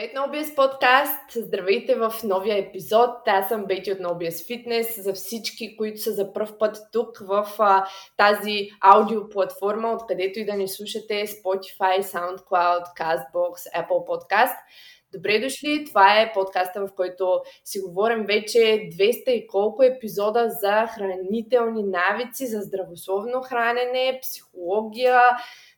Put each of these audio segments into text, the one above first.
Здравейте на OBS подкаст! Здравейте в новия епизод. Аз съм Бети от OBS Fitness. За всички, които са за първ път тук в а, тази аудиоплатформа, откъдето и да ни слушате Spotify, SoundCloud, CastBox, Apple Podcast. Добре дошли! Това е подкаста, в който си говорим вече 200 и колко епизода за хранителни навици, за здравословно хранене, психология,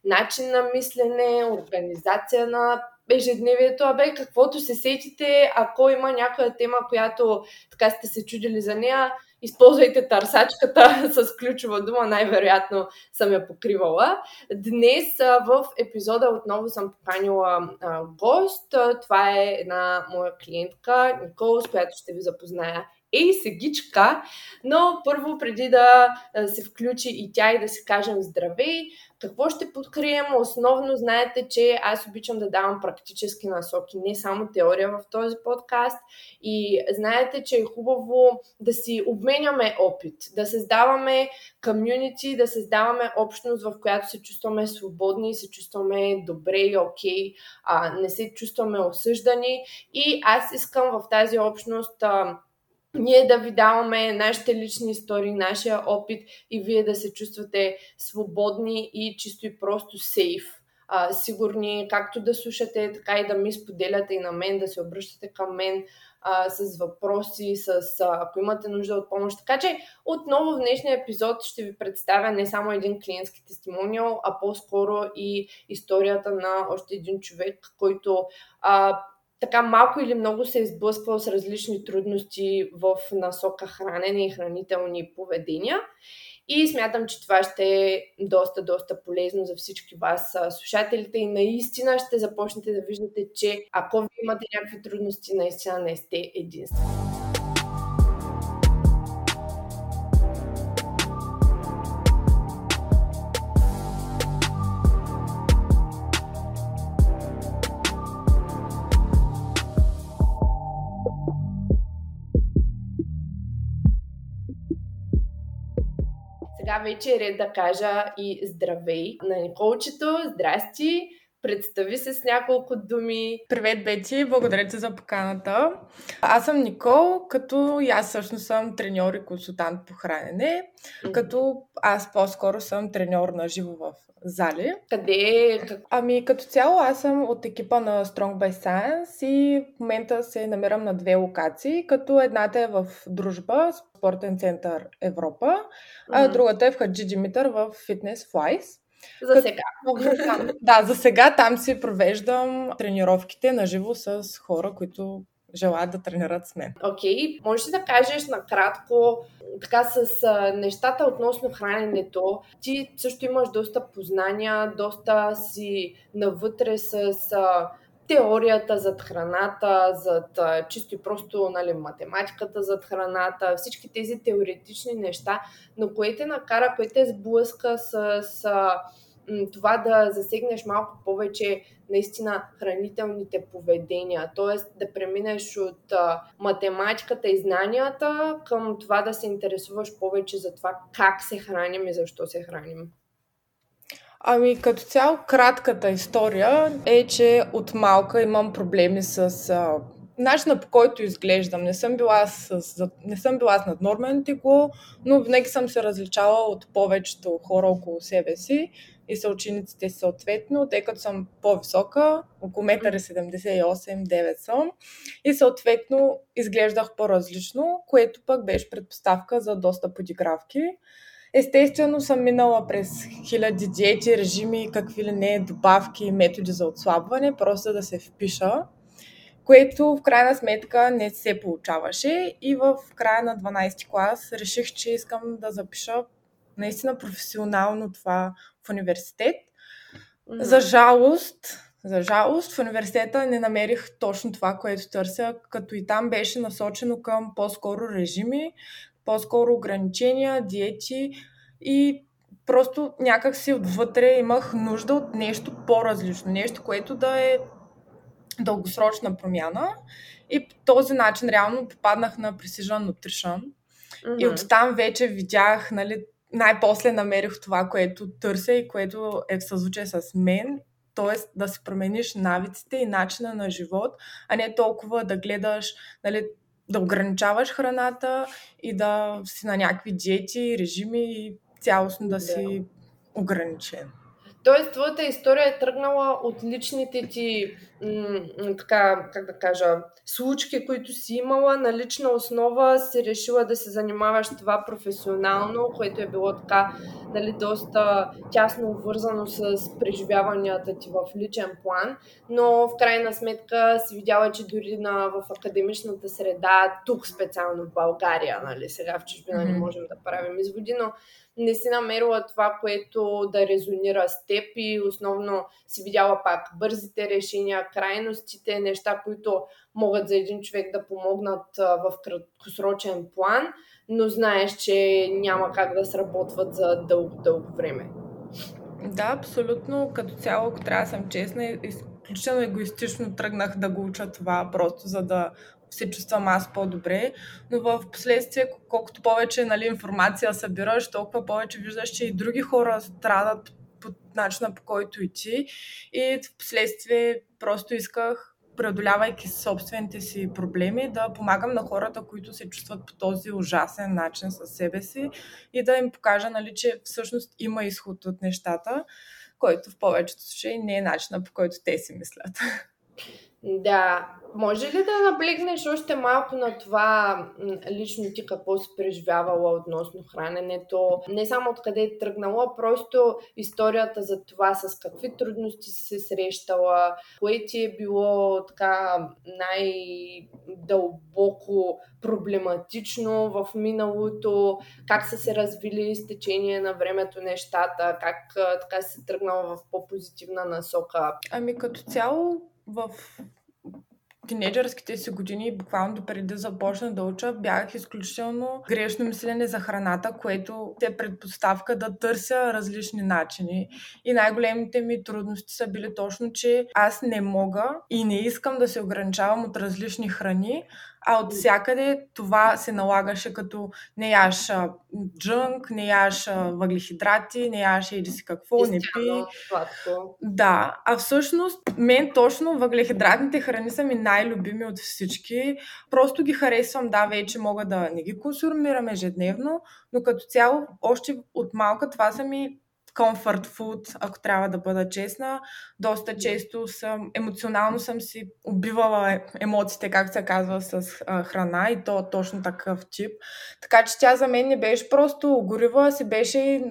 начин на мислене, организация на ежедневието, абе, каквото се сетите, ако има някоя тема, която така сте се чудили за нея, използвайте търсачката с ключова дума, най-вероятно съм я покривала. Днес в епизода отново съм поканила гост. Това е една моя клиентка, Никол, с която ще ви запозная ей сегичка, но първо преди да се включи и тя и да си кажем здравей, какво ще подкрием? Основно знаете, че аз обичам да давам практически насоки, не само теория в този подкаст. И знаете, че е хубаво да си обменяме опит, да създаваме комюнити, да създаваме общност, в която се чувстваме свободни, се чувстваме добре и окей, а, не се чувстваме осъждани. И аз искам в тази общност а, ние да ви даваме нашите лични истории, нашия опит и вие да се чувствате свободни и чисто и просто сейф. Сигурни както да слушате, така и да ми споделяте и на мен, да се обръщате към мен а, с въпроси, с, а, ако имате нужда от помощ. Така че отново в днешния епизод ще ви представя не само един клиентски тестимониал, а по-скоро и историята на още един човек, който а, така малко или много се е сблъсквал с различни трудности в насока хранене и хранителни поведения. И смятам, че това ще е доста, доста полезно за всички вас, слушателите. И наистина ще започнете да виждате, че ако ви имате някакви трудности, наистина не сте единствени. Вече е ред да кажа и здравей на Николчето. Здрасти! Представи се с няколко думи. Привет, Бети! Благодаря ти за поканата. Аз съм Никол, като и аз всъщност съм треньор и консултант по хранене, mm-hmm. като аз по-скоро съм треньор на живо в зали. Къде? Ами като цяло аз съм от екипа на Strong by Science и в момента се намирам на две локации, като едната е в Дружба, спортен център Европа, mm-hmm. а другата е в Хаджи Димитър в Fitness Flies. За Като... сега. да, за сега там си провеждам тренировките на живо с хора, които желаят да тренират с мен. Окей, okay. можеш ли да кажеш накратко така с а, нещата относно храненето? Ти също имаш доста познания, доста си навътре с а, теорията зад храната, зад чисто и просто нали, математиката зад храната, всички тези теоретични неща, но кое те накара, кое те сблъска с, с това да засегнеш малко повече наистина хранителните поведения, т.е. да преминеш от математиката и знанията към това да се интересуваш повече за това как се храним и защо се храним. Ами като цяло кратката история е, че от малка имам проблеми с а, начина по който изглеждам. Не съм била с, не съм била с наднормен тегло, но винаги съм се различала от повечето хора около себе си и съучениците съответно, тъй като съм по-висока, около 1,78-9 съм и съответно изглеждах по-различно, което пък беше предпоставка за доста подигравки. Естествено съм минала през хиляди диети, режими, какви ли не добавки, методи за отслабване, просто да се впиша, което в крайна сметка не се получаваше и в края на 12 клас реших, че искам да запиша наистина професионално това в университет. Mm-hmm. За жалост, за жалост, в университета не намерих точно това, което търся, като и там беше насочено към по-скоро режими, по-скоро ограничения, диети и просто някак си отвътре имах нужда от нещо по-различно, нещо, което да е дългосрочна промяна. И по този начин реално попаднах на Precision Nutrition. Mm-hmm. И оттам вече видях, нали, най-после намерих това, което търся и което е в съзвучие с мен т.е. да си промениш навиците и начина на живот, а не толкова да гледаш, нали, да ограничаваш храната и да си на някакви диети, режими и цялостно да си ограничен. Тоест, твоята история е тръгнала от личните ти, м- така, как да кажа, случки, които си имала на лична основа, си решила да се занимаваш това професионално, което е било така, нали, доста тясно обвързано с преживяванията ти в личен план, но в крайна сметка си видяла, че дори на, в академичната среда, тук специално в България, нали, сега в чужбина не можем да правим изводи, но не си намерила това, което да резонира с теб и основно си видяла пак бързите решения, крайностите, неща, които могат за един човек да помогнат в краткосрочен план, но знаеш, че няма как да сработват за дълго-дълго време. Да, абсолютно. Като цяло, ако трябва да съм честна, изключително егоистично тръгнах да го уча това, просто за да се чувствам аз по-добре, но в последствие, колкото повече нали, информация събираш, толкова повече виждаш, че и други хора страдат по начина по който и ти. И в последствие просто исках преодолявайки собствените си проблеми, да помагам на хората, които се чувстват по този ужасен начин със себе си и да им покажа, нали, че всъщност има изход от нещата, който в повечето случаи не е начина по който те си мислят. Да, може ли да наблегнеш още малко на това лично ти какво си преживявала относно храненето? Не само откъде е тръгнала, просто историята за това с какви трудности си се срещала, кое ти е било така най-дълбоко проблематично в миналото, как са се развили с течение на времето нещата, как така си тръгнала в по-позитивна насока? Ами като цяло в тинейджърските си години, буквално до преди да започна да уча, бях изключително грешно мислене за храната, което е предпоставка да търся различни начини. И най-големите ми трудности са били точно, че аз не мога и не искам да се ограничавам от различни храни, а от всякъде това се налагаше като не яш джънк, не яш въглехидрати, не яш еди си какво, не пи. Да, а всъщност мен точно въглехидратните храни са ми най-любими от всички. Просто ги харесвам, да, вече мога да не ги консумирам ежедневно, но като цяло още от малка това са ми comfort food, ако трябва да бъда честна. Доста често съм, емоционално съм си убивала емоциите, както се казва, с а, храна и то точно такъв тип. Така че тя за мен не беше просто горива, си беше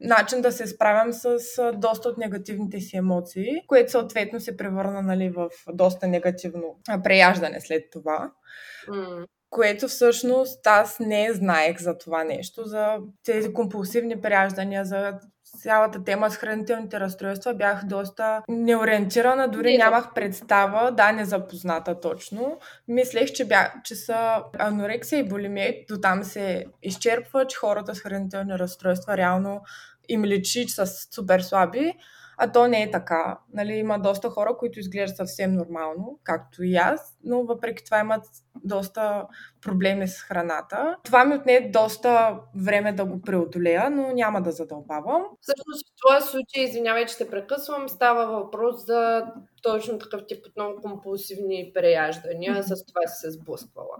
начин да се справям с доста от негативните си емоции, което съответно се превърна нали, в доста негативно преяждане след това. Mm което всъщност аз не знаех за това нещо, за тези компулсивни пряждания, за цялата тема с хранителните разстройства бях доста неориентирана, дори не, нямах представа, да, незапозната точно. Мислех, че, бях, че са анорексия и булимия, до там се изчерпва, че хората с хранителни разстройства реално им личи, че са супер слаби. А то не е така. Нали, има доста хора, които изглеждат съвсем нормално, както и аз, но въпреки това имат доста проблеми с храната. Това ми отне доста време да го преодолея, но няма да задълбавам. Всъщност в твоя случай, извинявай, че те прекъсвам, става въпрос за точно такъв тип отново компулсивни преяждания, mm-hmm. с това си се сблъсквала.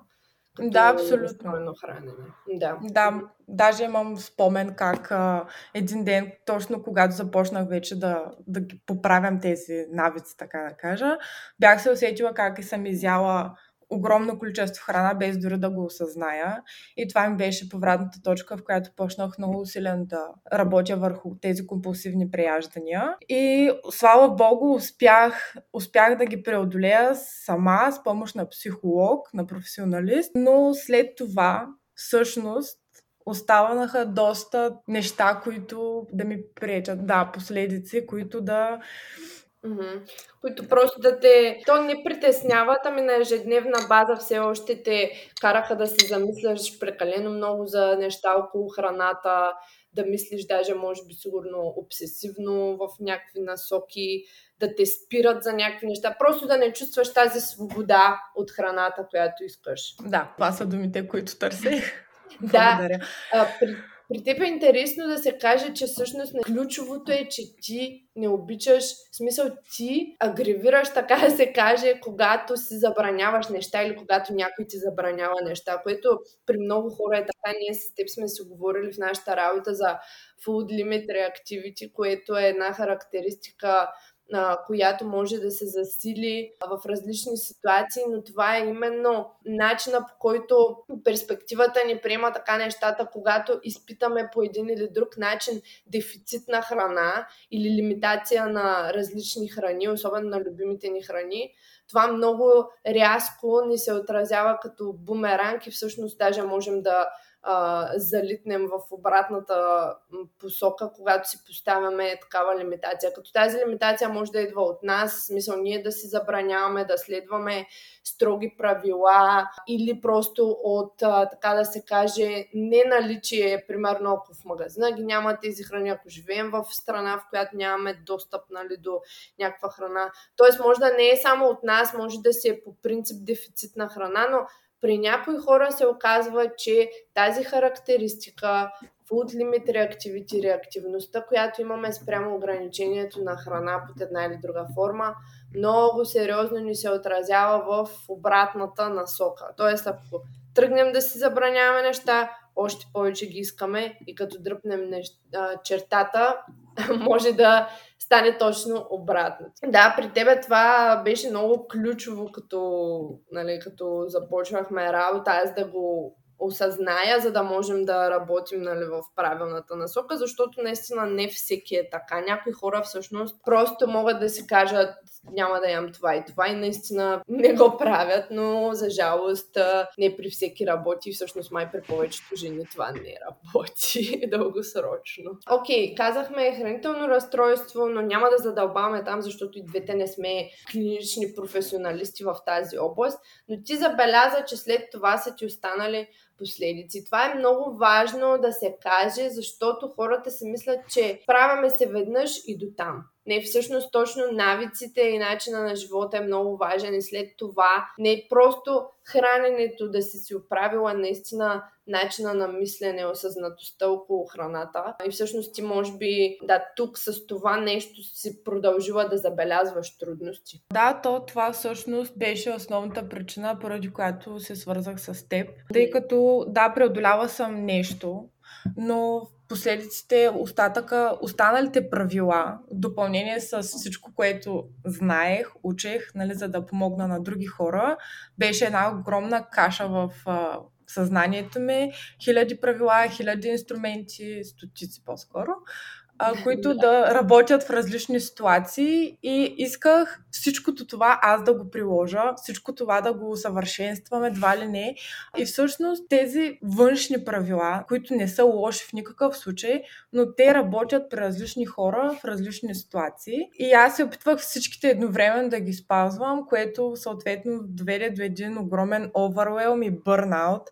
Да, абсолютно. хранене. Да. да, даже имам спомен как а, един ден, точно когато започнах вече да, да ги поправям тези навици, така да кажа, бях се усетила как и съм изяла огромно количество храна, без дори да го осъзная. И това ми беше повратната точка, в която почнах много усилен да работя върху тези компулсивни преяждания. И слава богу, успях, успях да ги преодолея сама с помощ на психолог, на професионалист, но след това всъщност оставанаха доста неща, които да ми пречат, да, последици, които да Mm-hmm. Които просто да те... То не притесняват, ами на ежедневна база все още те караха да се замисляш прекалено много за неща около храната, да мислиш даже, може би, сигурно обсесивно в някакви насоки, да те спират за някакви неща. Просто да не чувстваш тази свобода от храната, която искаш. Да, това са думите, които търсех. да. А, при При теб е интересно да се каже, че всъщност ключовото е, че ти не обичаш, в смисъл ти агревираш, така да се каже, когато си забраняваш неща или когато някой ти забранява неща, което при много хора е така. Ние с теб сме си говорили в нашата работа за Food Limit Reactivity, което е една характеристика която може да се засили в различни ситуации, но това е именно начина по който перспективата ни приема така нещата, когато изпитаме по един или друг начин дефицит на храна или лимитация на различни храни, особено на любимите ни храни. Това много рязко ни се отразява като бумеранг и всъщност даже можем да а, залитнем в обратната посока, когато си поставяме такава лимитация. Като тази лимитация може да идва от нас, смисъл ние да си забраняваме, да следваме строги правила или просто от, а, така да се каже, неналичие, примерно ако в магазина ги няма тези храни, ако живеем в страна, в която нямаме достъп нали, до някаква храна. Тоест може да не е само от нас, може да си е по принцип дефицит на храна, но при някои хора се оказва, че тази характеристика, food limit reactivity, реактивността, която имаме спрямо ограничението на храна под една или друга форма, много сериозно ни се отразява в обратната насока. Тоест, ако тръгнем да си забраняваме неща, още повече ги искаме и като дръпнем неща, чертата, може да стане точно обратно. Да, при тебе това беше много ключово, като, нали, като започвахме работа, аз да го осъзная, за да можем да работим нали, в правилната насока, защото наистина не всеки е така. Някои хора всъщност просто могат да си кажат няма да ям това и това и наистина не го правят, но за жалост не при всеки работи. Всъщност май при повечето жени това не работи дългосрочно. Окей, okay, казахме хранително разстройство, но няма да задълбаваме там, защото и двете не сме клинични професионалисти в тази област. Но ти забеляза, че след това са ти останали последици. Това е много важно да се каже, защото хората си мислят, че правяме се веднъж и до там. Не, всъщност точно навиците и начина на живота е много важен и след това не просто храненето да си си оправила наистина начина на мислене, осъзнатостта около храната. И всъщност ти може би, да, тук с това нещо си продължила да забелязваш трудности. Да, то това всъщност беше основната причина, поради която се свързах с теб. Тъй като, да, преодолява съм нещо, но последиците, остатъка, останалите правила, в допълнение с всичко, което знаех, учех, нали, за да помогна на други хора, беше една огромна каша в а, съзнанието ми. Хиляди правила, хиляди инструменти, стотици по-скоро, а, които да работят в различни ситуации и исках всичкото това аз да го приложа, всичко това да го усъвършенствам едва ли не. И всъщност тези външни правила, които не са лоши в никакъв случай, но те работят при различни хора в различни ситуации. И аз се опитвах всичките едновременно да ги спазвам, което съответно доведе до един огромен overwhelm и бърнаут.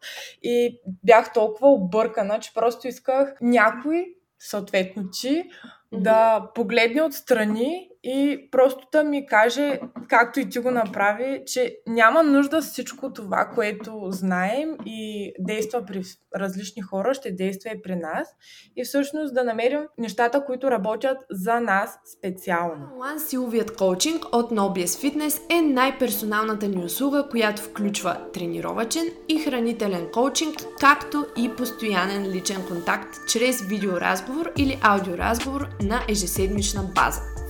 И бях толкова объркана, че просто исках някой съответно ти, да погледне отстрани и просто да ми каже, както и ти го направи, че няма нужда всичко това, което знаем и действа при различни хора, ще действа и при нас. И всъщност да намерим нещата, които работят за нас специално. One силовият коучинг от Nobies Fitness е най-персоналната ни услуга, която включва тренировачен и хранителен коучинг, както и постоянен личен контакт чрез видеоразговор или аудиоразговор на ежеседмична база.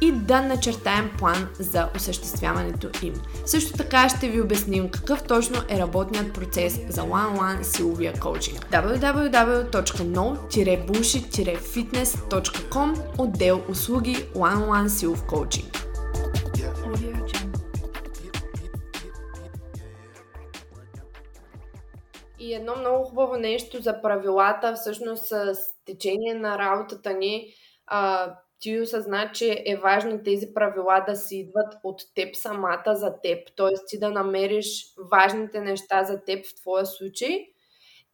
и да начертаем план за осъществяването им. Също така ще ви обясним какъв точно е работният процес за one-on-one силовия коучинг. www.no-bullshit-fitness.com отдел услуги one-on-one силов коучинг. И едно много хубаво нещо за правилата, всъщност с течение на работата ни, а, ти осъзна, че е важно тези правила да си идват от теб самата за теб. Т.е. ти да намериш важните неща за теб в твоя случай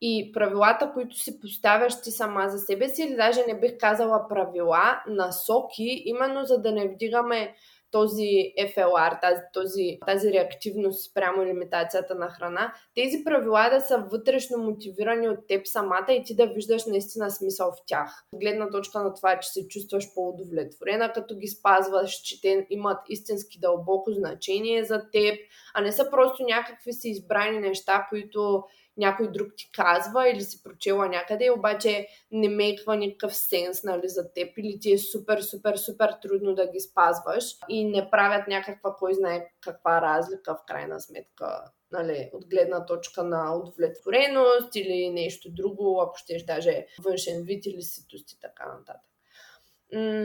и правилата, които си поставяш ти сама за себе си, или даже не бих казала правила, насоки, именно за да не вдигаме този FLR, тази, този, тази реактивност спрямо лимитацията на храна, тези правила да са вътрешно мотивирани от теб самата и ти да виждаш наистина смисъл в тях. Гледна точка на това, че се чувстваш по-удовлетворена, като ги спазваш, че те имат истински дълбоко значение за теб, а не са просто някакви си избрани неща, които някой друг ти казва или си прочела някъде, обаче не мейква никакъв сенс нали, за теб или ти е супер, супер, супер трудно да ги спазваш и не правят някаква, кой знае каква разлика в крайна сметка нали, от гледна точка на удовлетвореност или нещо друго, ако щеш даже външен вид или ситост и така нататък.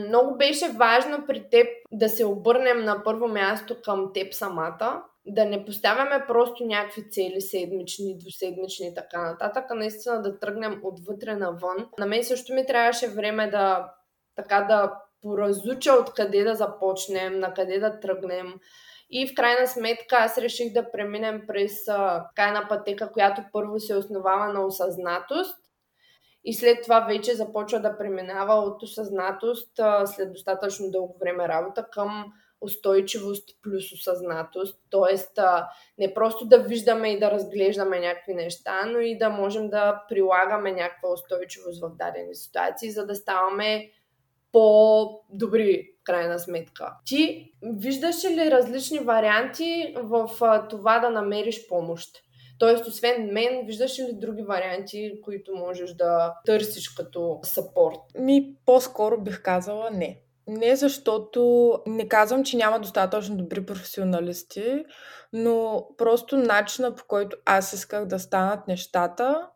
Много беше важно при теб да се обърнем на първо място към теб самата, да не поставяме просто някакви цели седмични, двуседмични и така нататък, а наистина да тръгнем отвътре навън. На мен също ми трябваше време да така да поразуча откъде да започнем, на къде да тръгнем. И в крайна сметка аз реших да преминем през а, една пътека, която първо се основава на осъзнатост и след това вече започва да преминава от осъзнатост след достатъчно дълго време работа към устойчивост плюс осъзнатост. Тоест, не просто да виждаме и да разглеждаме някакви неща, но и да можем да прилагаме някаква устойчивост в дадени ситуации, за да ставаме по-добри, в крайна сметка. Ти виждаш ли различни варианти в това да намериш помощ? Тоест, освен мен, виждаш ли други варианти, които можеш да търсиш като сапорт? Ми, по-скоро бих казала не. Не защото не казвам, че няма достатъчно добри професионалисти, но просто начина по който аз исках да станат нещата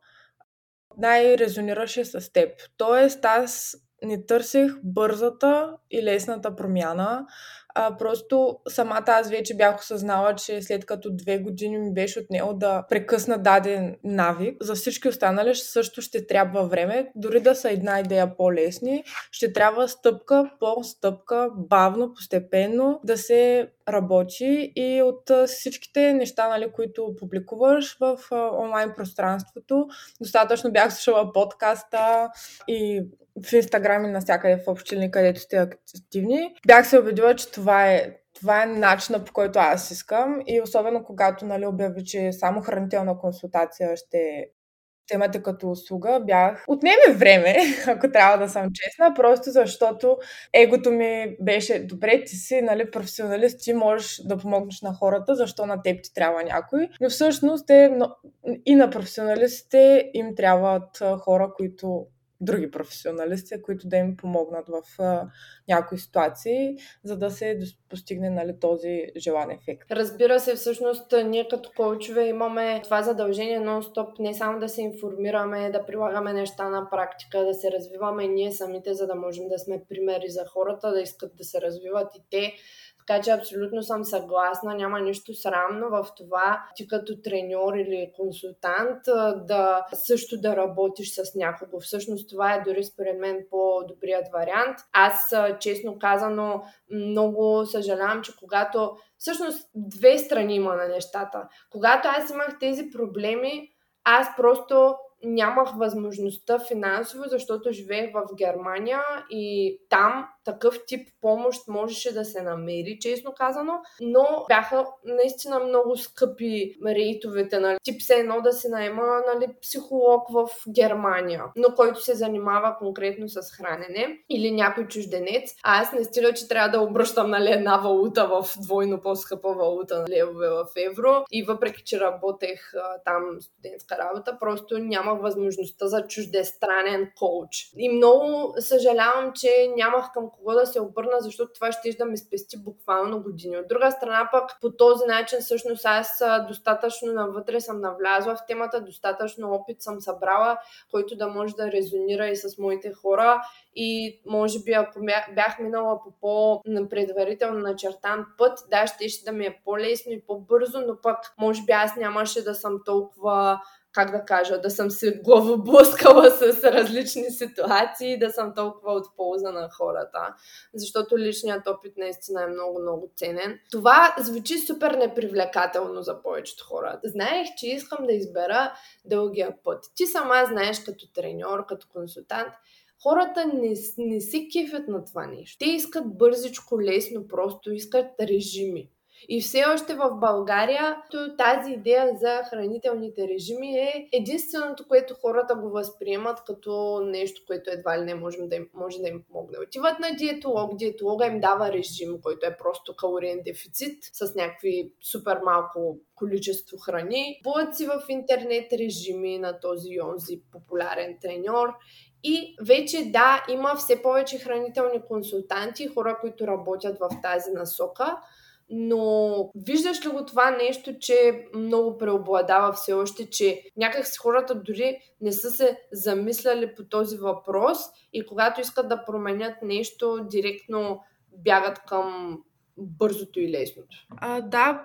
най-резонираше с теб. Тоест аз не търсих бързата и лесната промяна, а, просто самата аз вече бях осъзнала, че след като две години ми беше отнело да прекъсна даден навик, за всички останали също ще трябва време, дори да са една идея по-лесни, ще трябва стъпка по стъпка, бавно, постепенно да се работи и от всичките неща, нали, които публикуваш в онлайн пространството, достатъчно бях слушала подкаста и в Инстаграм и навсякъде в общини, където сте активни. Бях се убедила, че това е това е начинът по който аз искам и особено когато нали, обяви, че само хранителна консултация ще имате като услуга, бях... Отнеме време, ако трябва да съм честна, просто защото егото ми беше добре, ти си нали, професионалист, ти можеш да помогнеш на хората, защо на теб ти трябва някой. Но всъщност е, и на професионалистите им трябват хора, които професионалисти, които да им помогнат в а, някои ситуации, за да се постигне нали, този желан ефект. Разбира се, всъщност ние като коучове имаме това задължение нон-стоп не само да се информираме, да прилагаме неща на практика, да се развиваме ние самите, за да можем да сме примери за хората, да искат да се развиват и те така че абсолютно съм съгласна, няма нищо срамно в това ти като треньор или консултант да също да работиш с някого. Всъщност това е дори според мен по-добрият вариант. Аз честно казано много съжалявам, че когато всъщност две страни има на нещата. Когато аз имах тези проблеми, аз просто нямах възможността финансово, защото живеех в Германия и там такъв тип помощ можеше да се намери, честно казано, но бяха наистина много скъпи рейтовете, нали? Тип се едно да се найма нали, психолог в Германия, но който се занимава конкретно с хранене или някой чужденец. А аз не стиля, че трябва да обръщам нали, една валута в двойно по-скъпа валута на левове в евро и въпреки, че работех а, там студентска работа, просто нямах възможността за чуждестранен коуч. И много съжалявам, че нямах към кого да се обърна, защото това ще да ми спести буквално години. От друга страна пък по този начин всъщност аз достатъчно навътре съм навлязла в темата, достатъчно опит съм събрала, който да може да резонира и с моите хора и може би ако бях минала по по-предварително начертан път, да, ще, ще да ми е по-лесно и по-бързо, но пък може би аз нямаше да съм толкова как да кажа, да съм се главоблъскала с различни ситуации, да съм толкова от полза на хората, защото личният опит наистина е много, много ценен. Това звучи супер непривлекателно за повечето хора. Знаех, че искам да избера дългия път. Ти сама знаеш като треньор, като консултант, хората не, не се кефят на това нещо. Те искат бързичко, лесно, просто искат режими. И все още в България тази идея за хранителните режими е единственото, което хората го възприемат като нещо, което едва ли не можем да им, може да им помогне. Отиват на диетолог, диетолога им дава режим, който е просто калориен дефицит с някакви супер малко количество храни. Будат си в интернет режими на този онзи популярен треньор и вече да, има все повече хранителни консултанти, хора, които работят в тази насока, но виждаш ли го това нещо, че много преобладава все още, че някак си хората дори не са се замисляли по този въпрос и когато искат да променят нещо, директно бягат към бързото и лесното. А, да,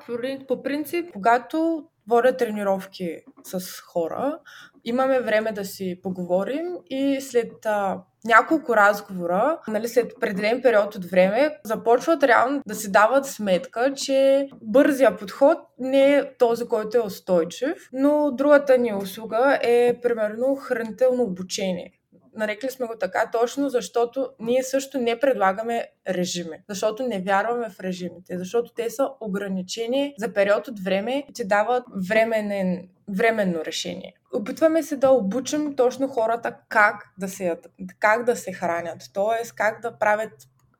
по принцип, когато водя тренировки с хора, имаме време да си поговорим и след а, няколко разговора, нали, след определен период от време, започват реално да си дават сметка, че бързия подход не е този, който е устойчив, но другата ни услуга е примерно хранително обучение. Нарекли сме го така точно, защото ние също не предлагаме режими. Защото не вярваме в режимите. Защото те са ограничени за период от време и ти дават временен, временно решение. Опитваме се да обучим точно хората как да се, как да се хранят. т.е. как да правят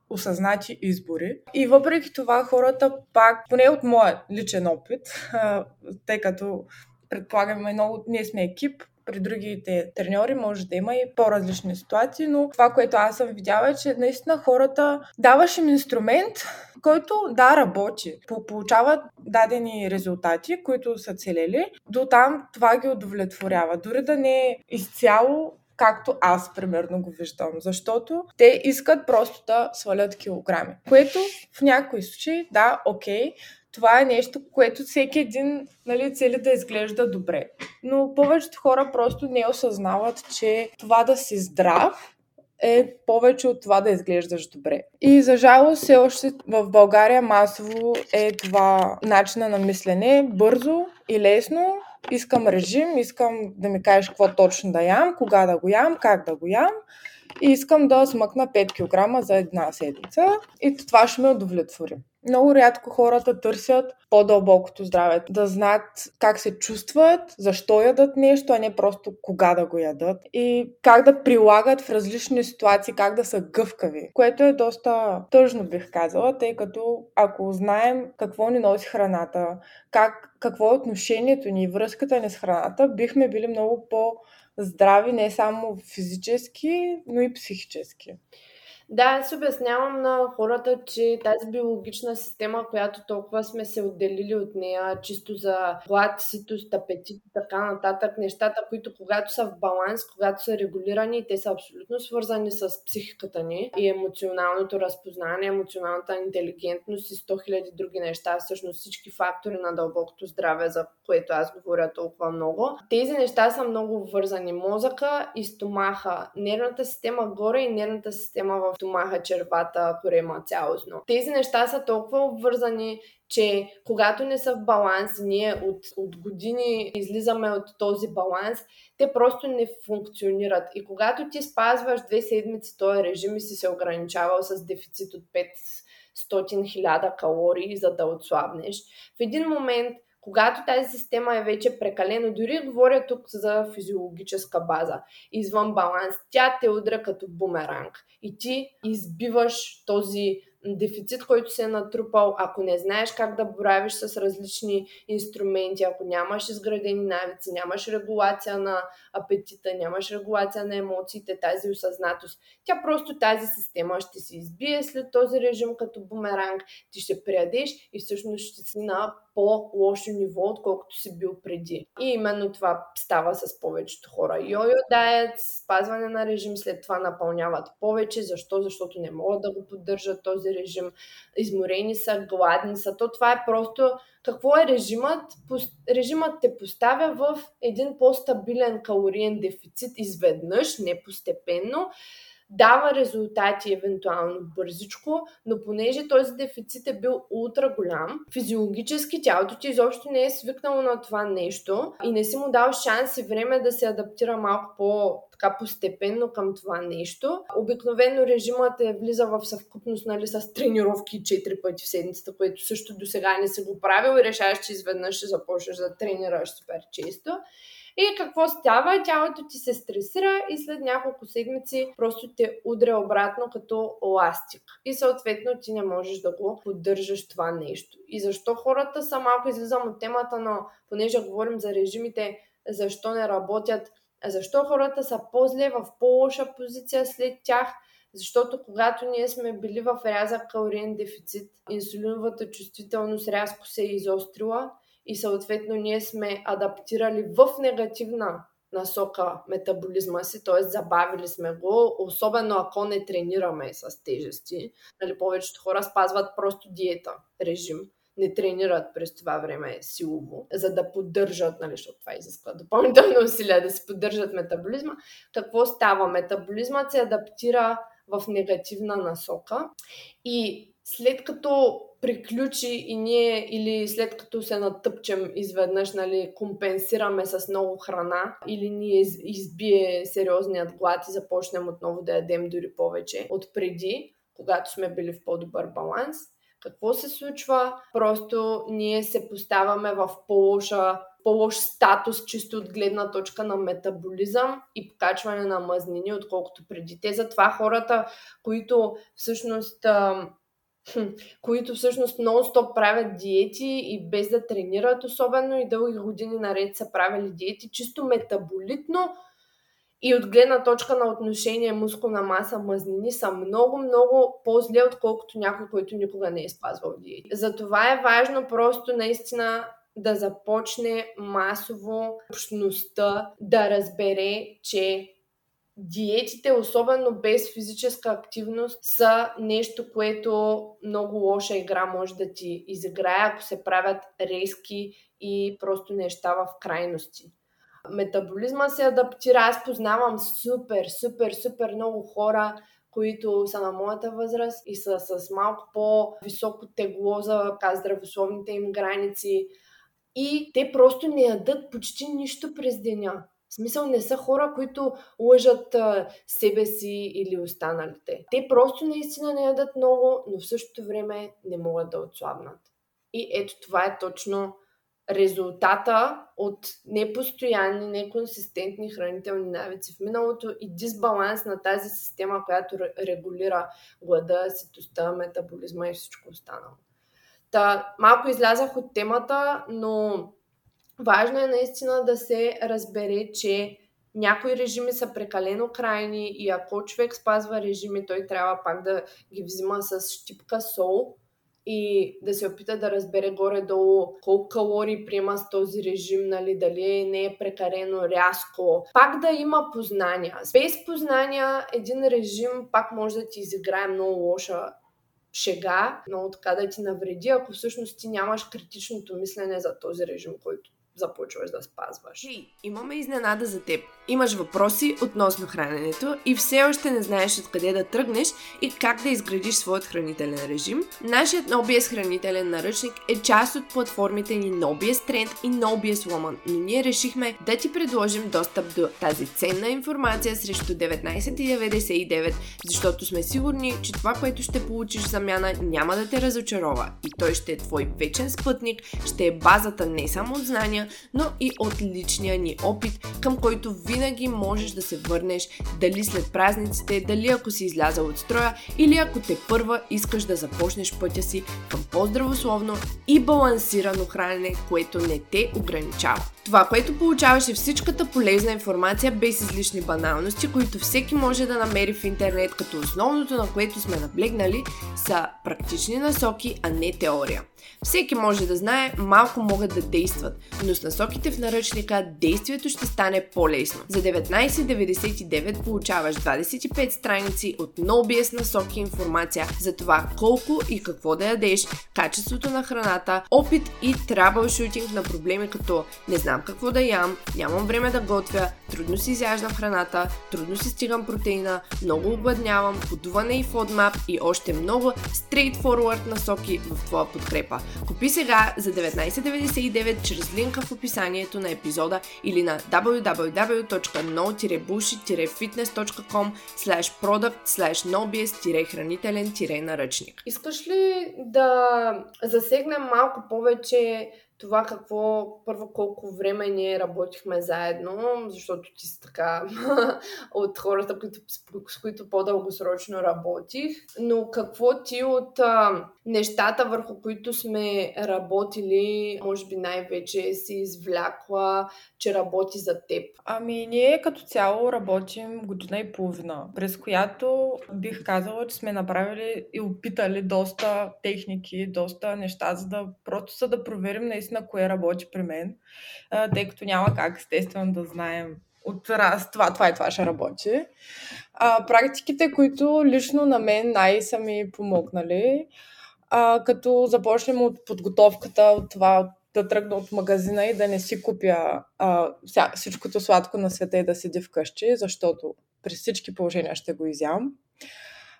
осъзнати избори. И въпреки това хората пак, поне от моят личен опит, тъй като предполагаме много, ние сме екип, при другите треньори може да има и по-различни ситуации, но това, което аз съм видяла е, че наистина хората даваш им инструмент, който да работи, получават дадени резултати, които са целели, до там това ги удовлетворява. Дори да не е изцяло както аз примерно го виждам, защото те искат просто да свалят килограми, което в някои случаи, да, окей, това е нещо, което всеки един нали, цели да изглежда добре. Но повечето хора просто не осъзнават, че това да си здрав е повече от това да изглеждаш добре. И за жалост все още в България масово е това начина на мислене бързо и лесно. Искам режим, искам да ми кажеш какво точно да ям, кога да го ям, как да го ям и искам да смъкна 5 кг за една седмица и това ще ме удовлетвори. Много рядко хората търсят по-дълбокото здраве, да знаят как се чувстват, защо ядат нещо, а не просто кога да го ядат и как да прилагат в различни ситуации, как да са гъвкави, което е доста тъжно бих казала, тъй като ако знаем какво ни носи храната, как, какво е отношението ни и връзката ни с храната, бихме били много по- здрави не само физически, но и психически. Да, аз обяснявам на хората, че тази биологична система, която толкова сме се отделили от нея, чисто за глад, ситост, апетит и така нататък, нещата, които когато са в баланс, когато са регулирани, те са абсолютно свързани с психиката ни и емоционалното разпознание, емоционалната интелигентност и 100 000 други неща, всъщност всички фактори на дълбокото здраве, за което аз говоря толкова много. Тези неща са много вързани. Мозъка и стомаха, нервната система горе и нервната система в стомаха, червата, корема цялостно. Тези неща са толкова обвързани, че когато не са в баланс, ние от, от години излизаме от този баланс, те просто не функционират. И когато ти спазваш две седмици този режим и си се ограничавал с дефицит от 500 хиляда калории, за да отслабнеш, в един момент когато тази система е вече прекалено, дори говоря тук за физиологическа база, извън баланс, тя те удря като бумеранг. И ти избиваш този дефицит, който се е натрупал, ако не знаеш как да боравиш с различни инструменти, ако нямаш изградени навици, нямаш регулация на апетита, нямаш регулация на емоциите, тази осъзнатост, тя просто тази система ще се избие след този режим като бумеранг, ти ще приядеш и всъщност ще си на по-лошо ниво, отколкото си бил преди. И именно това става с повечето хора. Йо-йо даят, спазване на режим, след това напълняват повече. Защо? Защото не могат да го поддържат този режим. Изморени са, гладни са. То това е просто какво е режимът? Режимът те поставя в един по-стабилен калориен дефицит изведнъж, не постепенно дава резултати евентуално бързичко, но понеже този дефицит е бил ултра голям, физиологически тялото ти изобщо не е свикнало на това нещо и не си му дал шанс и време да се адаптира малко по така постепенно към това нещо. Обикновено режимът е влиза в съвкупност нали, с тренировки 4 пъти в седмицата, което също до сега не си го правил и решаваш, че изведнъж ще започнеш да тренираш супер често. И какво става? Тялото ти се стресира и след няколко седмици просто те удря обратно като ластик. И съответно ти не можеш да го поддържаш това нещо. И защо хората са малко излизам от темата, но понеже говорим за режимите, защо не работят, защо хората са по-зле в по-лоша позиция след тях, защото когато ние сме били в рязък калориен дефицит, инсулиновата чувствителност рязко се е изострила и съответно ние сме адаптирали в негативна насока метаболизма си, т.е. забавили сме го, особено ако не тренираме с тежести. Нали, повечето хора спазват просто диета, режим, не тренират през това време силово, за да поддържат, нали, защото това изисква допълнително усилия да си поддържат метаболизма. Какво става? Метаболизмът се адаптира в негативна насока и след като приключи и ние или след като се натъпчем изведнъж, нали, компенсираме с много храна или ни избие сериозният глад и започнем отново да ядем дори повече от преди, когато сме били в по-добър баланс. Какво се случва? Просто ние се поставяме в по-лоша по-лош статус, чисто от гледна точка на метаболизъм и покачване на мазнини, отколкото преди. Те затова хората, които всъщност които всъщност нон-стоп правят диети и без да тренират особено и дълги години наред са правили диети, чисто метаболитно и от гледна точка на отношение мускулна маса, мазнини са много, много по-зле, отколкото някой, който никога не е спазвал диети. Затова е важно просто наистина да започне масово общността да разбере, че диетите, особено без физическа активност, са нещо, което много лоша игра може да ти изиграе, ако се правят резки и просто неща в крайности. Метаболизма се адаптира. Аз познавам супер, супер, супер много хора, които са на моята възраст и са с малко по-високо тегло за здравословните им граници. И те просто не ядат почти нищо през деня. В смисъл не са хора, които лъжат а, себе си или останалите. Те просто наистина не ядат много, но в същото време не могат да отслабнат. И ето това е точно резултата от непостоянни, неконсистентни хранителни навици в миналото и дисбаланс на тази система, която регулира глада, ситостта, метаболизма и всичко останало. Та, малко излязах от темата, но важно е наистина да се разбере, че някои режими са прекалено крайни и ако човек спазва режими, той трябва пак да ги взима с щипка сол и да се опита да разбере горе-долу колко калории приема с този режим, нали, дали не е прекалено рязко. Пак да има познания. Без познания един режим пак може да ти изиграе много лоша шега, много така да ти навреди, ако всъщност ти нямаш критичното мислене за този режим, който започваш да спазваш. Hey, имаме изненада за теб. Имаш въпроси относно храненето и все още не знаеш откъде да тръгнеш и как да изградиш своят хранителен режим. Нашият NoBS хранителен наръчник е част от платформите ни NoBS Trend и NoBS Woman, но ние решихме да ти предложим достъп до тази ценна информация срещу 19,99, защото сме сигурни, че това, което ще получиш замяна няма да те разочарова и той ще е твой вечен спътник, ще е базата не само от знания, но и от личния ни опит, към който винаги винаги можеш да се върнеш, дали след празниците, дали ако си излязал от строя или ако те първа искаш да започнеш пътя си към по-здравословно и балансирано хранене, което не те ограничава. Това, което получаваш е всичката полезна информация без излишни баналности, които всеки може да намери в интернет, като основното на което сме наблегнали са практични насоки, а не теория. Всеки може да знае, малко могат да действат, но с насоките в наръчника действието ще стане по-лесно. За 19,99 получаваш 25 страници от NoBS насоки и информация за това колко и какво да ядеш, качеството на храната, опит и troubleshooting на проблеми като не знам какво да ям, нямам време да готвя, трудно си изяждам храната, трудно си стигам протеина, много обладнявам, подуване и FODMAP и още много straightforward насоки в твоя подкрепа. Купи сега за 19,99 чрез линка в описанието на епизода или на www.no-bullshit-fitness.com product nobs наръчник. Искаш ли да засегнем малко повече това какво, първо колко време ние работихме заедно, защото ти си така от хората, които, с които по-дългосрочно работих, но какво ти от а, нещата, върху които сме работили, може би най-вече си извлякла, че работи за теб? Ами, ние като цяло работим година и половина, през която бих казала, че сме направили и опитали доста техники, доста неща, за да просто са да проверим наистина кое работи при мен, тъй като няма как естествено да знаем от раз това, това и това ще работи. А, практиките, които лично на мен най са ми помогнали, а, като започнем от подготовката, от това да тръгна от магазина и да не си купя а, вся, всичкото сладко на света и да седи вкъщи, защото при всички положения ще го изям.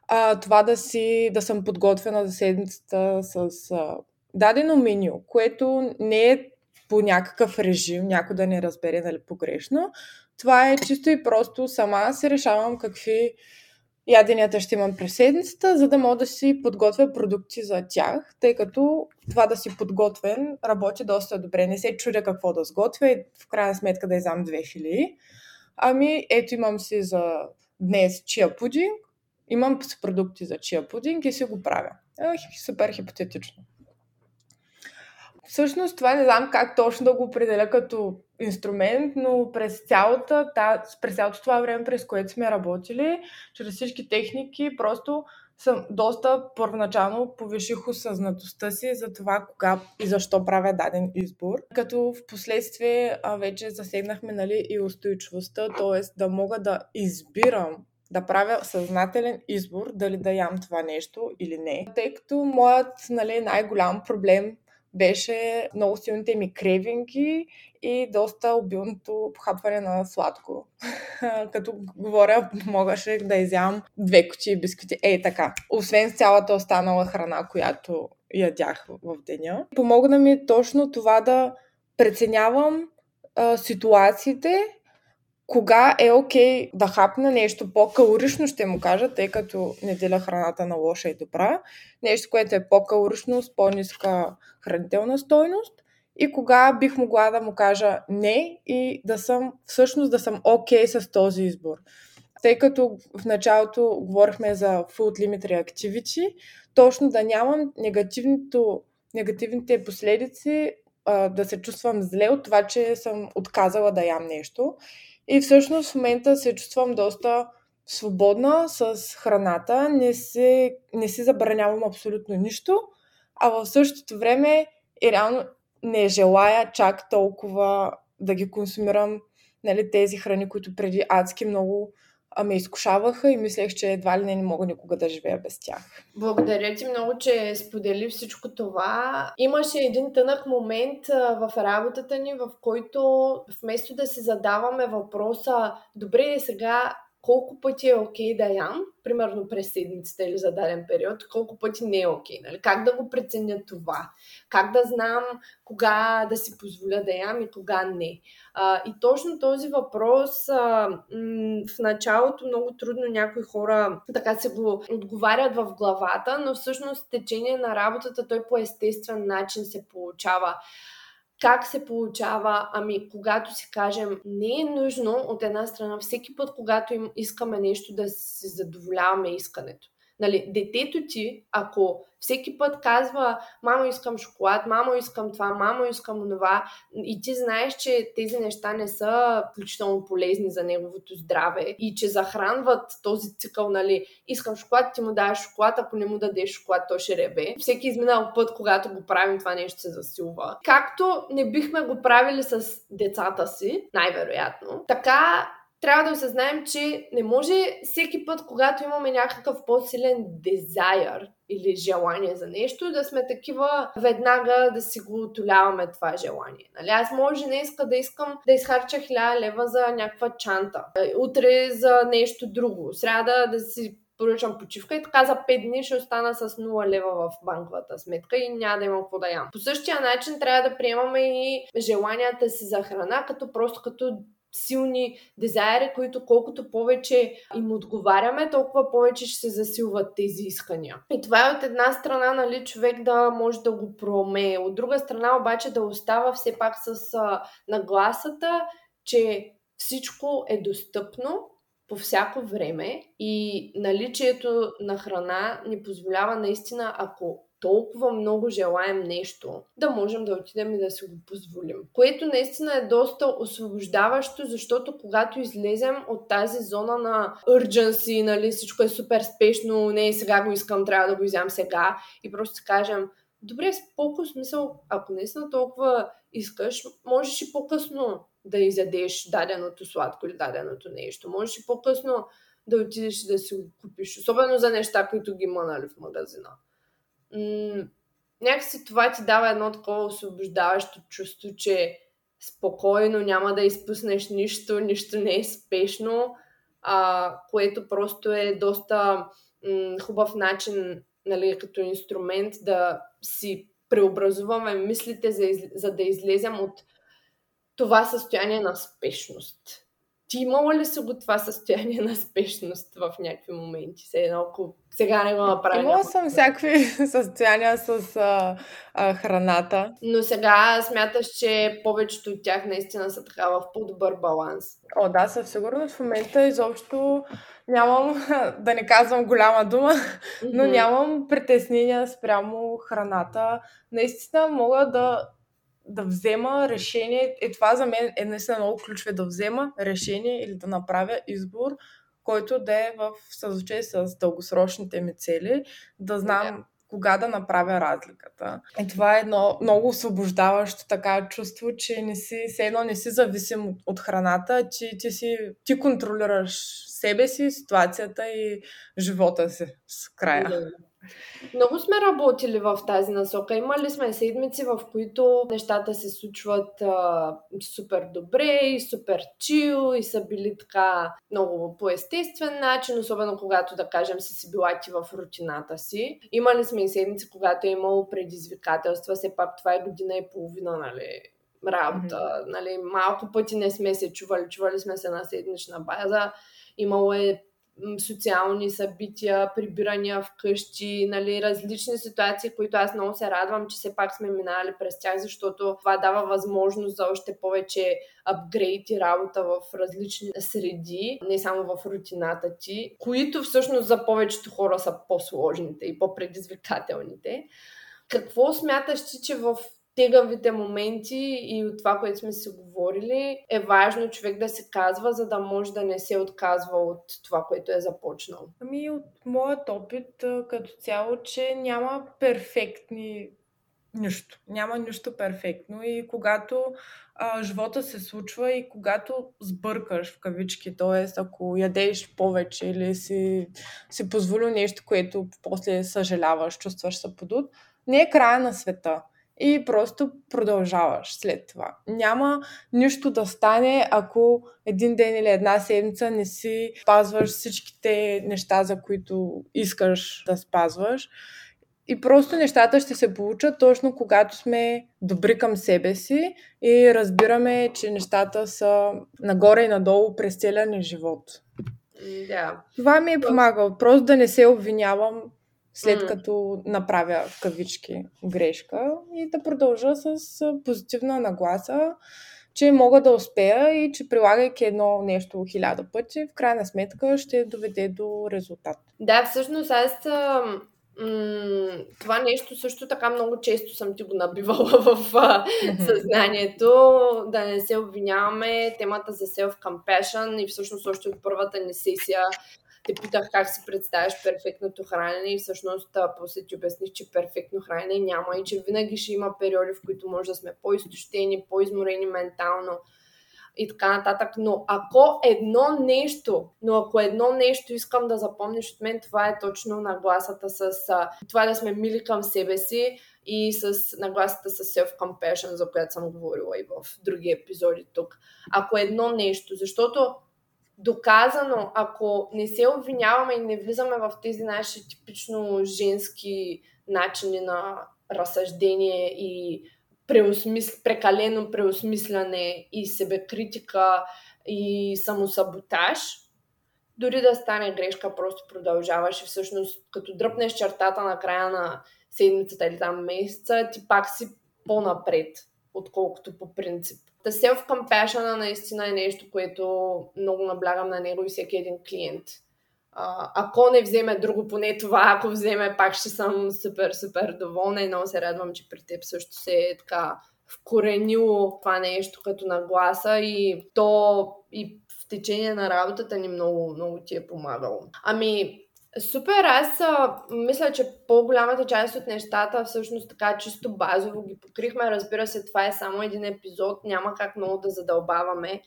А, това да, си, да съм подготвена за седмицата с а, дадено меню, което не е по някакъв режим, някой да не разбере нали, погрешно. Това е чисто и просто сама се решавам какви яденията ще имам през седмицата, за да мога да си подготвя продукти за тях, тъй като това да си подготвен работи доста добре. Не се чудя какво да сготвя и в крайна сметка да изям две филии. Ами, ето имам си за днес чия пудинг, имам продукти за чия пудинг и си го правя. Е, супер хипотетично. Всъщност това не знам как точно да го определя като инструмент, но през, цялата, та, през цялото това време, през което сме работили, чрез всички техники, просто съм доста първоначално повиших осъзнатостта си за това кога и защо правя даден избор. Като в последствие вече засегнахме нали, и устойчивостта, т.е. да мога да избирам да правя съзнателен избор дали да ям това нещо или не. Тъй като моят нали, най-голям проблем беше много силните ми кревинги и доста обилното похапване на сладко. Като говоря, могаше да изям две кучи бисквити. Ей така. Освен цялата останала храна, която ядях в деня. Помогна ми точно това да преценявам а, ситуациите кога е окей okay да хапна нещо по-калорично, ще му кажа, тъй като не деля храната на лоша и добра. Нещо, което е по-калорично, с по-ниска хранителна стойност. И кога бих могла да му кажа не и да съм, всъщност да съм окей okay с този избор. Тъй като в началото говорихме за Food Limit Reactivity, точно да нямам негативните последици, да се чувствам зле от това, че съм отказала да ям нещо. И всъщност в момента се чувствам доста свободна с храната, не, се, не си забранявам абсолютно нищо, а в същото време и реално не желая чак толкова да ги консумирам нали, тези храни, които преди адски много а ме изкушаваха и мислех, че едва ли не, не мога никога да живея без тях. Благодаря ти много, че сподели всичко това. Имаше един тънък момент в работата ни, в който вместо да се задаваме въпроса, добре, сега колко пъти е окей да ям, примерно през седмицата или за даден период, колко пъти не е окей. Нали? Как да го преценя това? Как да знам кога да си позволя да ям и кога не? А, и точно този въпрос а, м- в началото много трудно някои хора така се го отговарят в главата, но всъщност течение на работата той по естествен начин се получава. Как се получава? Ами, когато си кажем, не е нужно от една страна, всеки път, когато им искаме нещо, да си задоволяваме искането. Нали, детето ти, ако всеки път казва, мамо искам шоколад, мамо искам това, мамо искам това, и ти знаеш, че тези неща не са включително полезни за неговото здраве и че захранват този цикъл, нали, искам шоколад, ти му даваш шоколад, ако не му дадеш шоколад, то ще реве. Всеки изминал път, когато го правим, това нещо се засилва. Както не бихме го правили с децата си, най-вероятно, така трябва да осъзнаем, че не може всеки път, когато имаме някакъв по-силен дезайър или желание за нещо, да сме такива веднага да си го отоляваме това желание. Нали? Аз може днеска да искам да изхарча 1000 лева за някаква чанта, утре за нещо друго, сряда да си поръчам почивка и така за 5 дни ще остана с 0 лева в банковата сметка и няма да имам какво да ям. По същия начин трябва да приемаме и желанията си за храна, като просто като силни дизайри, които колкото повече им отговаряме, толкова повече ще се засилват тези искания. И това е от една страна, нали, човек да може да го проумее. От друга страна обаче да остава все пак с а, нагласата, че всичко е достъпно по всяко време и наличието на храна ни позволява наистина, ако толкова много желаем нещо, да можем да отидем и да си го позволим. Което наистина е доста освобождаващо, защото когато излезем от тази зона на urgency, нали, всичко е супер спешно, не сега го искам, трябва да го изям сега и просто си кажем, добре, с по-късно смисъл, ако наистина толкова искаш, можеш и по-късно да изядеш даденото сладко или даденото нещо. Можеш и по-късно да отидеш и да си го купиш. Особено за неща, които ги има нали, в магазина някакси това ти дава едно такова освобождаващо чувство, че спокойно няма да изпуснеш нищо, нищо не е спешно, а, което просто е доста м- хубав начин, нали, като инструмент да си преобразуваме мислите, за, за да излезем от това състояние на спешност. Ти имала ли си го това състояние на спешност в някакви моменти? Се едно, ако сега не го направя. Имала съм всякакви състояния с а, а, храната. Но сега смяташ, че повечето от тях наистина са така в по-добър баланс. О, да, със сигурност в момента изобщо нямам, да не казвам голяма дума, но нямам притеснения спрямо храната. Наистина мога да да взема решение, е това за мен е наистина много ключово, да взема решение или да направя избор, който да е в съзвучие с дългосрочните ми цели, да знам yeah. кога да направя разликата. И това е едно много освобождаващо така чувство, че не си, все едно не си зависим от, от храната, че ти, си, ти контролираш себе си, ситуацията и живота си с края. Yeah. Много сме работили в тази насока. Имали сме седмици, в които нещата се случват а, супер добре и супер чил и са били така много по естествен начин, особено когато, да кажем, си си била ти в рутината си. Имали сме и седмици, когато е имало предизвикателства, все пак това е година и половина, нали, работа. Mm-hmm. Нали, малко пъти не сме се чували, чували сме се на седмична база. Имало е социални събития, прибирания вкъщи, нали, различни ситуации, които аз много се радвам, че все пак сме минали през тях, защото това дава възможност за още повече апгрейд и работа в различни среди, не само в рутината ти, които всъщност за повечето хора са по-сложните и по-предизвикателните. Какво смяташ ти, че в тегавите моменти и от това, което сме си говорили, е важно човек да се казва, за да може да не се отказва от това, което е започнал. Ами от моят опит като цяло, че няма перфектни нищо. Няма нищо перфектно и когато а, живота се случва и когато сбъркаш в кавички, т.е. ако ядеш повече или си, си позволил нещо, което после съжаляваш, чувстваш се подут, не е края на света и просто продължаваш след това. Няма нищо да стане, ако един ден или една седмица не си спазваш всичките неща, за които искаш да спазваш. И просто нещата ще се получат точно когато сме добри към себе си и разбираме, че нещата са нагоре и надолу през целия ни живот. Да. Това ми е помагало. Просто да не се обвинявам след като направя в кавички грешка и да продължа с позитивна нагласа, че мога да успея и че прилагайки едно нещо хиляда пъти, в крайна сметка ще доведе до резултат. Да, всъщност аз м- това нещо също така много често съм ти го набивала в съзнанието, да не се обвиняваме, темата за self-compassion и всъщност още от първата ни сесия те питах как си представяш перфектното хранене и всъщност после ти обясних, че перфектно хранене няма и че винаги ще има периоди, в които може да сме по-изтощени, по-изморени ментално и така нататък. Но ако едно нещо, но ако едно нещо искам да запомниш от мен, това е точно нагласата с това да сме мили към себе си и с нагласата с self-compassion, за която съм говорила и в други епизоди тук. Ако едно нещо, защото доказано, ако не се обвиняваме и не влизаме в тези наши типично женски начини на разсъждение и преосмис... прекалено преосмисляне и себекритика и самосаботаж, дори да стане грешка, просто продължаваш и всъщност като дръпнеш чертата на края на седмицата или там месеца, ти пак си по-напред, отколкото по принцип. Та self-compassion наистина е нещо, което много наблягам на него и всеки един клиент. А, ако не вземе друго, поне това, ако вземе, пак ще съм супер, супер доволна и много се радвам, че при теб също се е така вкоренило това нещо като нагласа и то и в течение на работата ни много, много ти е помагало. Ами, Супер, аз а, мисля, че по-голямата част от нещата всъщност така чисто базово ги покрихме. Разбира се, това е само един епизод, няма как много да задълбаваме.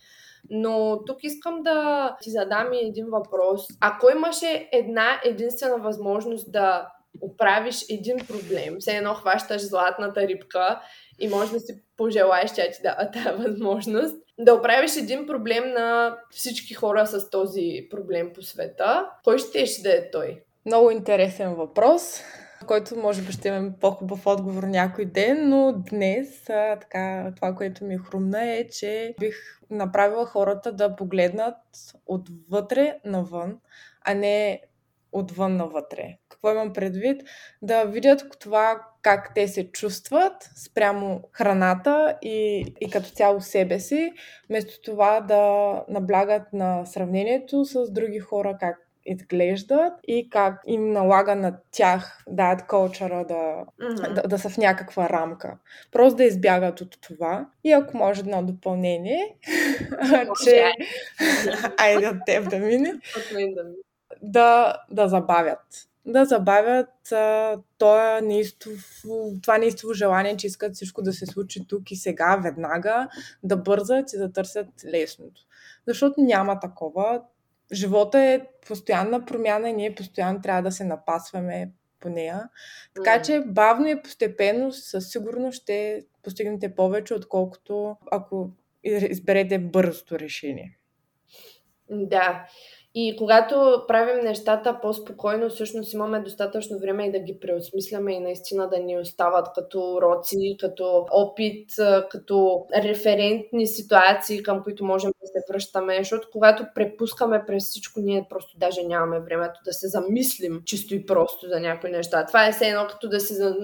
Но тук искам да ти задам и един въпрос. Ако имаше една единствена възможност да оправиш един проблем, все едно хващаш златната рибка и може да си пожелаеш, тя ти дава тази възможност, да оправиш един проблем на всички хора с този проблем по света, кой ще ще да е той? Много интересен въпрос, който може би ще имаме по-хубав отговор някой ден, но днес така, това, което ми хрумна е, че бих направила хората да погледнат отвътре навън, а не отвън навътре. Какво имам предвид? Да видят това как те се чувстват спрямо храната и, и като цяло себе си, вместо това да наблягат на сравнението с други хора, как изглеждат и как им налага на тях дадат кълчара да, mm-hmm. да, да са в някаква рамка. Просто да избягат от това. И ако може едно допълнение, че... Айде от теб да мине. да, да забавят да забавят а, това, неистово, това неистово желание, че искат всичко да се случи тук и сега, веднага, да бързат и да търсят лесното. Защото няма такова. Живота е постоянна промяна и ние постоянно трябва да се напасваме по нея. Така че бавно и постепенно със сигурност ще постигнете повече, отколкото ако изберете бързото решение. Да. И когато правим нещата по-спокойно, всъщност имаме достатъчно време и да ги преосмисляме и наистина да ни остават като уроци, като опит, като референтни ситуации, към които можем да се връщаме. Защото когато препускаме през всичко, ние просто даже нямаме времето да се замислим чисто и просто за някои неща. Това е все едно като да се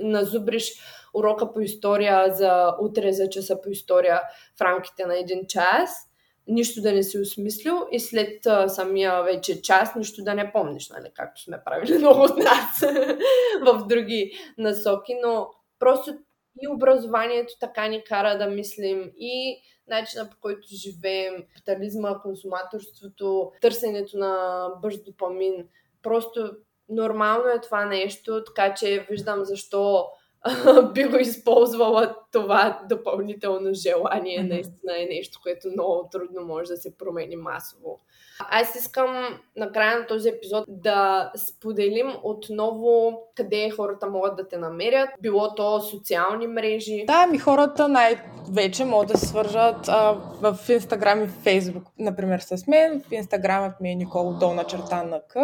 назубриш урока по история за утре, за часа по история в рамките на един час – нищо да не си осмислил и след а, самия вече час нищо да не помниш, нали, както сме правили много от нас в други насоки, но просто и образованието така ни кара да мислим и начина по който живеем, капитализма, консуматорството, търсенето на бърз допамин. Просто нормално е това нещо, така че виждам защо би го използвала това допълнително желание. Mm-hmm. Наистина е нещо, което много трудно може да се промени масово. Аз искам на края на този епизод да споделим отново къде хората могат да те намерят. Било то социални мрежи. Да, ми хората най-вече могат да се свържат а, в Инстаграм и Фейсбук, например, с мен. В Инстаграмът ми е Никол Долна черта на К.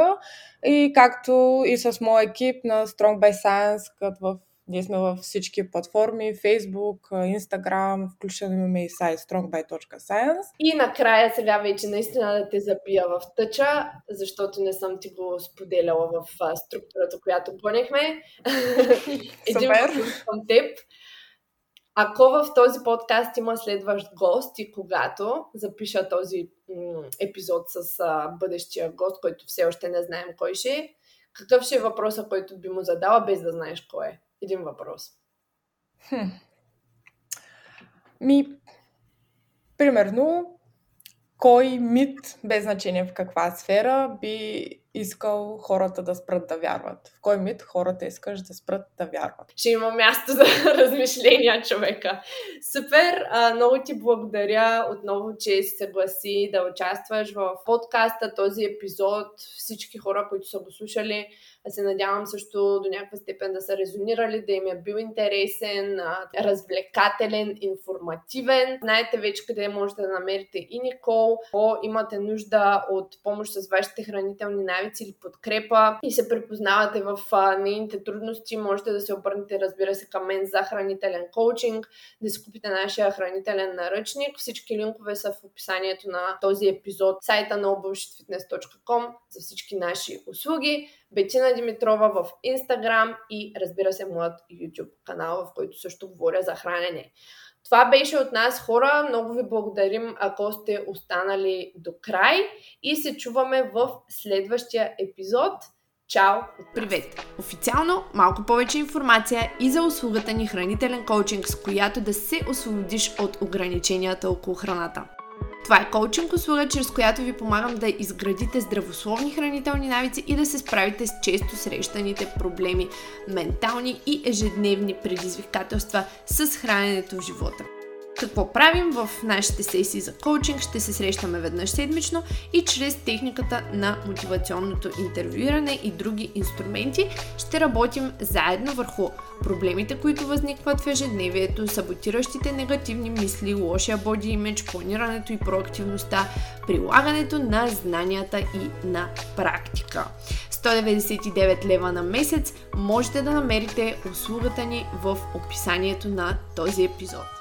И както и с моя екип на Strong by Science, като в Ние сме във всички платформи, Facebook, Instagram, включително имаме и сайт strongby.science. И накрая сега вече наистина да те запия в тъча, защото не съм ти го споделяла в структурата, която понехме. Един към теб. Ако в този подкаст има следващ гост и когато запиша този м- епизод с а, бъдещия гост, който все още не знаем кой ще е, какъв ще е въпроса, който би му задала, без да знаеш кой е? Един въпрос. Хм. Ми, примерно, кой мит, без значение в каква сфера, би искал хората да спрат да вярват? В кой мит хората искаш да спрат да вярват? Ще има място за размишления човека. Супер! Много ти благодаря отново, че си съгласи да участваш в подкаста, този епизод. Всички хора, които са го слушали, се надявам също до някаква степен да са резонирали, да им е бил интересен, развлекателен, информативен. Знаете вече къде можете да намерите и Никол. Ако имате нужда от помощ с вашите хранителни навици или подкрепа и се препознавате в нейните трудности, можете да се обърнете, разбира се, към мен за хранителен коучинг, да си купите нашия хранителен наръчник. Всички линкове са в описанието на този епизод, сайта на obullshitfitness.com за всички наши услуги. Бетина Димитрова в Instagram и разбира се моят YouTube канал, в който също говоря за хранене. Това беше от нас хора. Много ви благодарим, ако сте останали до край и се чуваме в следващия епизод. Чао! Привет! Официално малко повече информация и за услугата ни хранителен коучинг, с която да се освободиш от ограниченията около храната. Това е коучинг услуга, чрез която ви помагам да изградите здравословни хранителни навици и да се справите с често срещаните проблеми, ментални и ежедневни предизвикателства с храненето в живота. Какво правим в нашите сесии за коучинг? Ще се срещаме веднъж седмично и чрез техниката на мотивационното интервюиране и други инструменти ще работим заедно върху проблемите, които възникват в ежедневието, саботиращите негативни мисли, лошия боди имидж, планирането и проактивността, прилагането на знанията и на практика. 199 лева на месец можете да намерите услугата ни в описанието на този епизод.